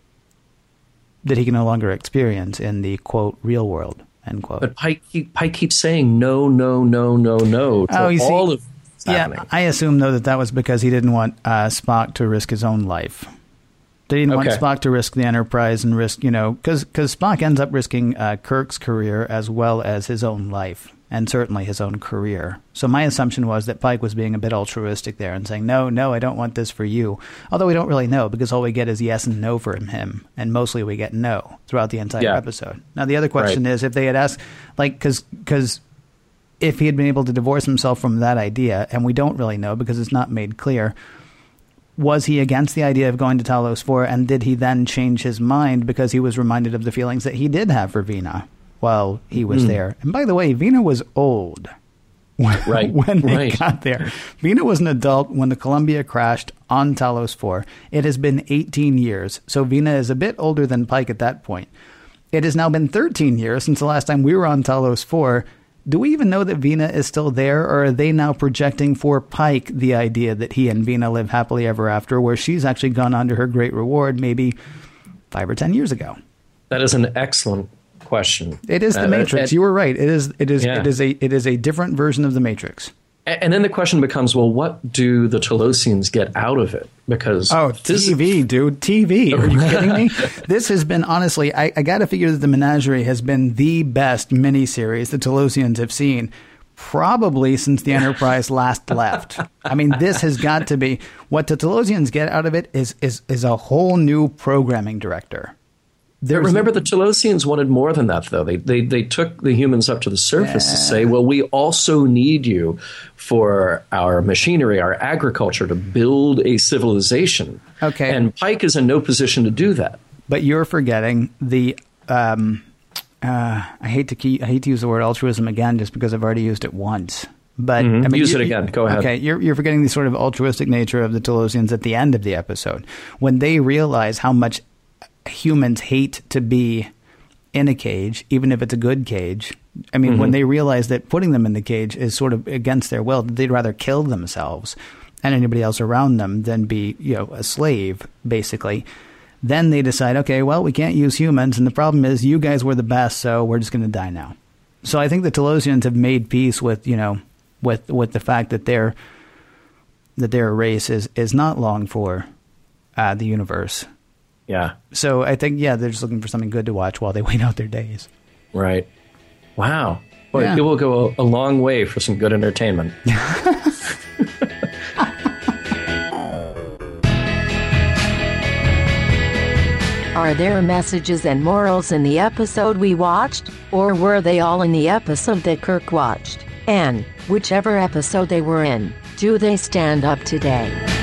that he can no longer experience in the quote real world end quote. But Pike, Pike keeps saying no, no, no, no, no to oh, all see, of yeah, I assume though that that was because he didn't want uh, Spock to risk his own life. They didn't okay. want Spock to risk the Enterprise and risk, you know, because Spock ends up risking uh, Kirk's career as well as his own life and certainly his own career. So my assumption was that Pike was being a bit altruistic there and saying, "No, no, I don't want this for you." Although we don't really know because all we get is yes and no from him, and mostly we get no throughout the entire yeah. episode. Now the other question right. is if they had asked, like, because because if he had been able to divorce himself from that idea, and we don't really know because it's not made clear, was he against the idea of going to Talos 4, and did he then change his mind because he was reminded of the feelings that he did have for Vina while he was mm. there? And by the way, Vina was old. When, right. when they right. got there. Vina was an adult when the Columbia crashed on Talos 4. It has been 18 years, so Vina is a bit older than Pike at that point. It has now been 13 years since the last time we were on Talos 4, do we even know that Vina is still there, or are they now projecting for Pike the idea that he and Vina live happily ever after, where she's actually gone on to her great reward maybe five or ten years ago? That is an excellent question. It is the uh, Matrix. you were right. It is. It is. Yeah. It is a. It is a different version of the Matrix. And then the question becomes, well, what do the Talosians get out of it? Because oh, TV, dude, TV. Are you kidding me? this has been honestly, I, I got to figure that the Menagerie has been the best miniseries the Talosians have seen, probably since the Enterprise last left. I mean, this has got to be what the Talosians get out of it is is is a whole new programming director. There's remember, the Talosians wanted more than that, though. They, they, they took the humans up to the surface yeah. to say, well, we also need you for our machinery, our agriculture, to build a civilization. Okay. And Pike is in no position to do that. But you're forgetting the. Um, uh, I hate to keep, I hate to use the word altruism again, just because I've already used it once. But mm-hmm. I mean, use it again. Go ahead. Okay, you're you're forgetting the sort of altruistic nature of the Talosians at the end of the episode when they realize how much humans hate to be in a cage, even if it's a good cage. I mean, mm-hmm. when they realize that putting them in the cage is sort of against their will, they'd rather kill themselves and anybody else around them than be, you know, a slave, basically. Then they decide, okay, well, we can't use humans, and the problem is you guys were the best, so we're just going to die now. So I think the Talosians have made peace with, you know, with with the fact that their that their race is is not long for uh, the universe yeah. So I think yeah, they're just looking for something good to watch while they wait out their days. Right. Wow. Well, yeah. it will go a, a long way for some good entertainment. Are there messages and morals in the episode we watched, or were they all in the episode that Kirk watched? And, whichever episode they were in, do they stand up today?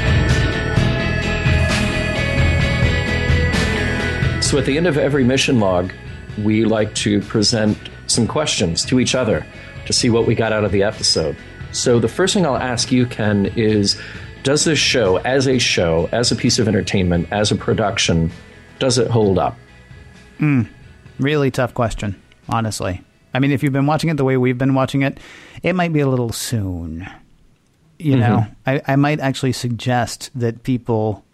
So at the end of every mission log, we like to present some questions to each other to see what we got out of the episode. So the first thing I'll ask you, Ken, is does this show, as a show, as a piece of entertainment, as a production, does it hold up? Mm, really tough question, honestly. I mean, if you've been watching it the way we've been watching it, it might be a little soon. You mm-hmm. know, I, I might actually suggest that people,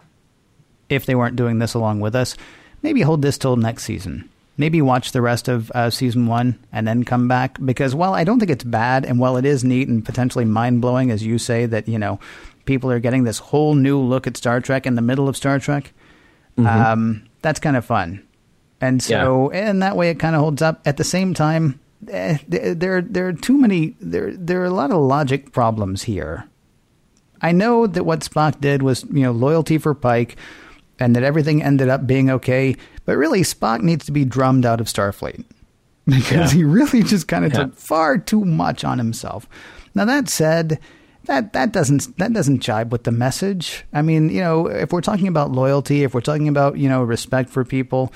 if they weren't doing this along with us, maybe hold this till next season. Maybe watch the rest of uh, season one and then come back because while I don't think it's bad and while it is neat and potentially mind blowing, as you say that you know people are getting this whole new look at Star Trek in the middle of Star Trek, Mm-hmm. um, that's kind of fun. And so, and that way it kind of holds up. At the same time, eh, there there there are too many there there are a lot of logic problems here. I know that what Spock did was, you know, loyalty for Pike and that everything ended up being okay, but really Spock needs to be drummed out of Starfleet because Yeah. he really just kind of Yeah. took far too much on himself. Now that said, that that doesn't that doesn't jibe with the message. I mean, you know, if we're talking about loyalty, if we're talking about, you know, respect for people,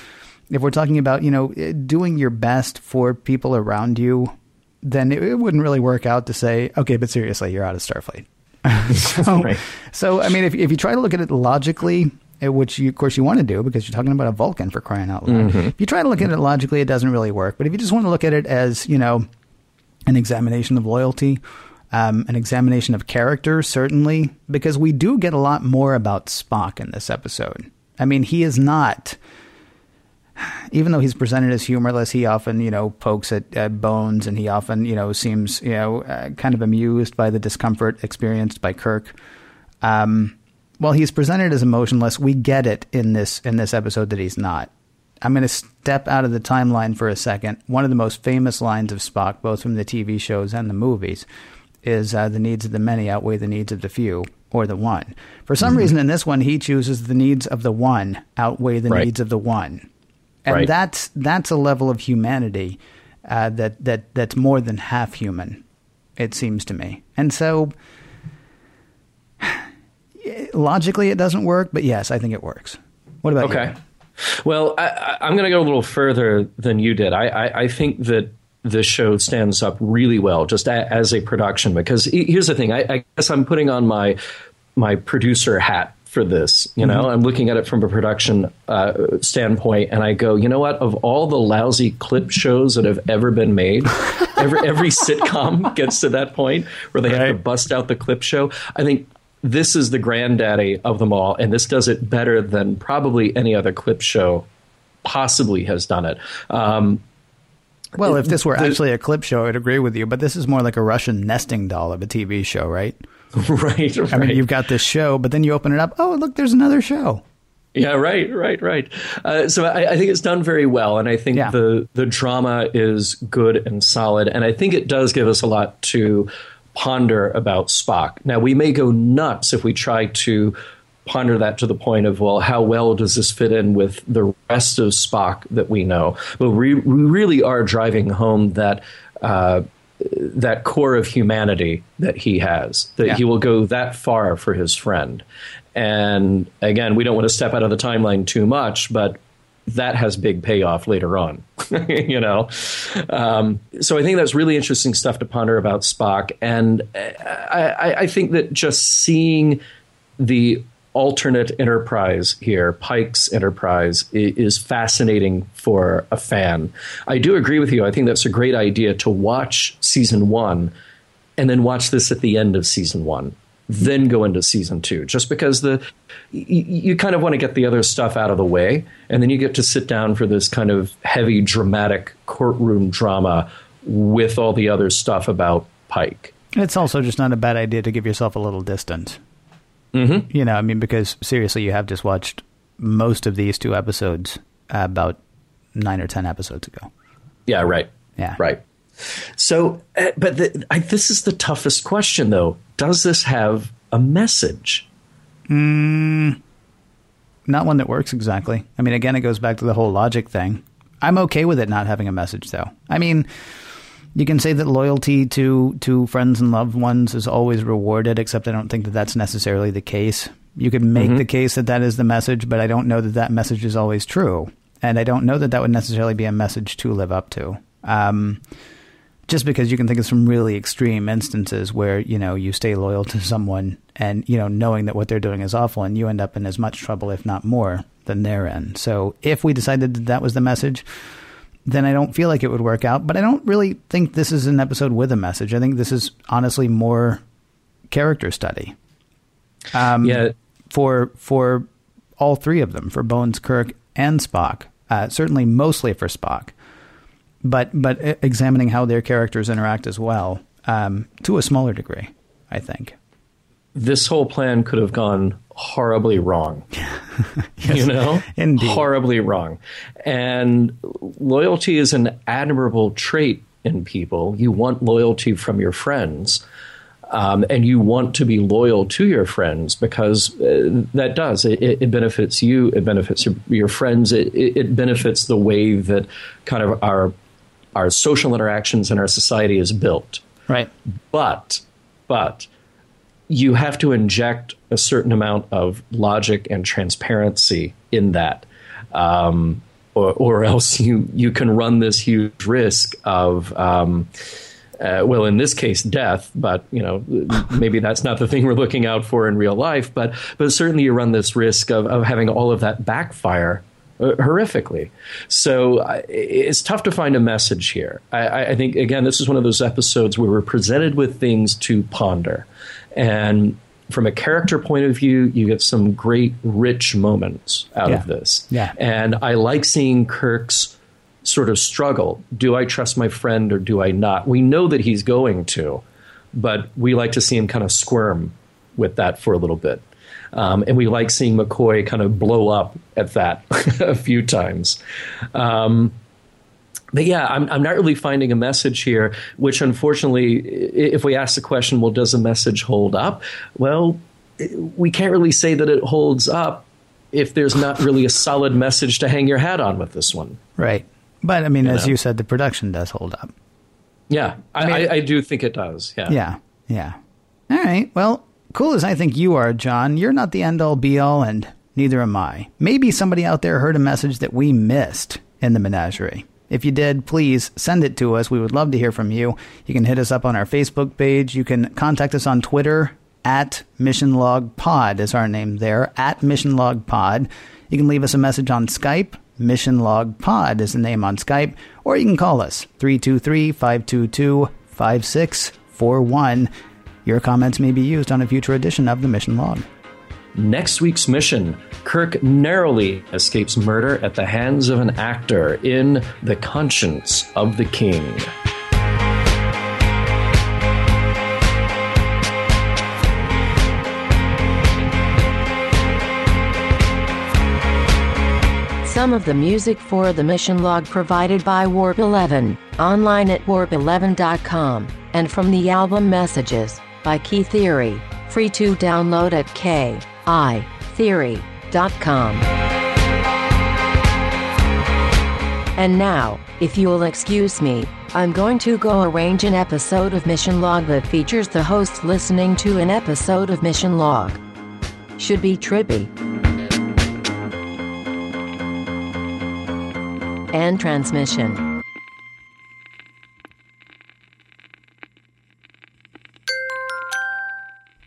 if we're talking about, you know, eh, doing your best for people around you, then it, it wouldn't really work out to say, okay, but seriously, you're out of Starfleet. so, Right. so, I mean, if, if you try to look at it logically, which you, of course you want to do because you're talking about a Vulcan for crying out loud. If you try to look at it logically, it doesn't really work. But if you just want to look at it as, you know, an examination of loyalty, um, an examination of character, certainly, because we do get a lot more about Spock in this episode. I mean, he is not, even though he's presented as humorless, he often, you know, pokes at, at Bones and he often, you know, seems, you know, uh, kind of amused by the discomfort experienced by Kirk. Um, while he's presented as emotionless, we get it in this in this episode that he's not. I'm going to step out of the timeline for a second. One of the most famous lines of Spock, both from the TV shows and the movies, is uh, the needs of the many outweigh the needs of the few or the one. For some reason, in this one, he chooses the needs of the one outweigh the Right. needs of the one, and Right. that's that's a level of humanity uh, that that that's more than half human. It seems to me, and so logically, it doesn't work. But yes, I think it works. What about you? Okay. Well, I, I'm going to go a little further than you did. I, I, I think that the show stands up really well just a, as a production because here's the thing. I, I guess I'm putting on my my producer hat for this. You know, I'm looking at it from a production uh, standpoint, and I go, you know what? Of all the lousy clip shows that have ever been made, every every sitcom gets to that point where they have to bust out the clip show. I think this is the granddaddy of them all, and this does it better than probably any other clip show possibly has done it. Um, Well, if this were the- actually a clip show, I'd agree with you. But this is more like a Russian nesting doll of a TV show, right? right, right. I mean, you've got this show, but then you open it up. Oh, look, there's another show. Yeah, right, right, right. Uh, so I, I think it's done very well, and I think Yeah. the the drama is good and solid, and I think it does give us a lot to ponder about Spock. Now we may go nuts if we try to ponder that to the point of well, how well does this fit in with the rest of Spock that we know? But we, we really are driving home that. Uh, that core of humanity that he has, that Yeah. he will go that far for his friend. And again, we don't want to step out of the timeline too much, but that has big payoff later on, you know. Um, so I think that's really interesting stuff to ponder about Spock, and I, I, I think that just seeing the alternate enterprise here, Pike's enterprise, is fascinating for a fan. I do agree with you. I think that's a great idea to watch season one and then watch this at the end of season one then go into season two just because the y- y- you kind of want to get the other stuff out of the way and then you get to sit down for this kind of heavy dramatic courtroom drama with all the other stuff about pike It's also just not a bad idea to give yourself a little distance. Mm-hmm. You know, I mean, because seriously, you have just watched most of these two episodes about nine or ten episodes ago. yeah right Yeah. right so uh, but the, I, this is the toughest question though does this have a message Not one that works exactly. I mean, again, it goes back to the whole logic thing. I'm okay with it not having a message, though. I mean, you can say that loyalty to to friends and loved ones is always rewarded, except I don't think that that's necessarily the case. You could make the case that that is the message, but I don't know that that message is always true, and I don't know that that would necessarily be a message to live up to. Um, just because you can think of some really extreme instances where you know you stay loyal to someone and you know knowing that what they're doing is awful and you end up in as much trouble if not more than they're in. So if we decided that that was the message then i don't feel like it would work out. But i don't really think this is an episode with a message. I think this is honestly more character study um, yeah. for for all three of them for bones kirk and Spock. Uh, certainly, mostly for Spock, but but examining how their characters interact as well, um, to a smaller degree, I think. This whole plan could have gone horribly wrong. you know, indeed. horribly wrong. And loyalty is an admirable trait in people. You want loyalty from your friends. Um, and you want to be loyal to your friends because uh, that does it, it, benefits you it benefits your, your friends it, it, benefits the way that kind of our our social interactions and our society is built right but but you have to inject a certain amount of logic and transparency in that um, or, or, else you you can run this huge risk of um, uh, well, in this case, death. But you know, maybe that's not the thing we're looking out for in real life. But but certainly, you run this risk of, of having all of that backfire horrifically. So uh, it's tough to find a message here. I, I, think again, this is one of those episodes where we're presented with things to ponder, and from a character point of view, you get some great, rich moments out yeah. of this. Yeah, and I like seeing Kirk's sort of struggle. Do I trust my friend or do I not? We know that he's going to, but we like to see him kind of squirm with that for a little bit. Um, and we like seeing McCoy kind of blow up at that a few times. Um, but yeah, I'm, I'm not really finding a message here, which unfortunately, if we ask the question, well, does a message hold up? Well, we can't really say that it holds up if there's not really a solid message to hang your hat on with this one. Right. But I mean, You as know? you said, the production does hold up. Yeah, I, mean- I, I do think it does. Yeah. Yeah, yeah. All right. Well, cool as I think you are, John, you're not the end all be all, and neither am I. Maybe somebody out there heard a message that we missed in the menagerie. If you did, please send it to us. We would love to hear from you. You can hit us up on our Facebook page. You can contact us on Twitter at Mission Log Pod is our name there, at Mission Log Pod. You can leave us a message on Skype. Mission Log Pod is the name on Skype, or you can call us 323 522 5641. Your comments may be used on a future edition of the Mission Log. Next week's mission Kirk narrowly escapes murder at the hands of an actor in The Conscience of the King. Some of the music for the mission log provided by Warp 11, online at warp11.com, and from the album Messages by Key Theory, free to download at kitheory.com. And now, if you'll excuse me, I'm going to go arrange an episode of Mission Log that features the host listening to an episode of Mission Log. Should be trippy. and transmission.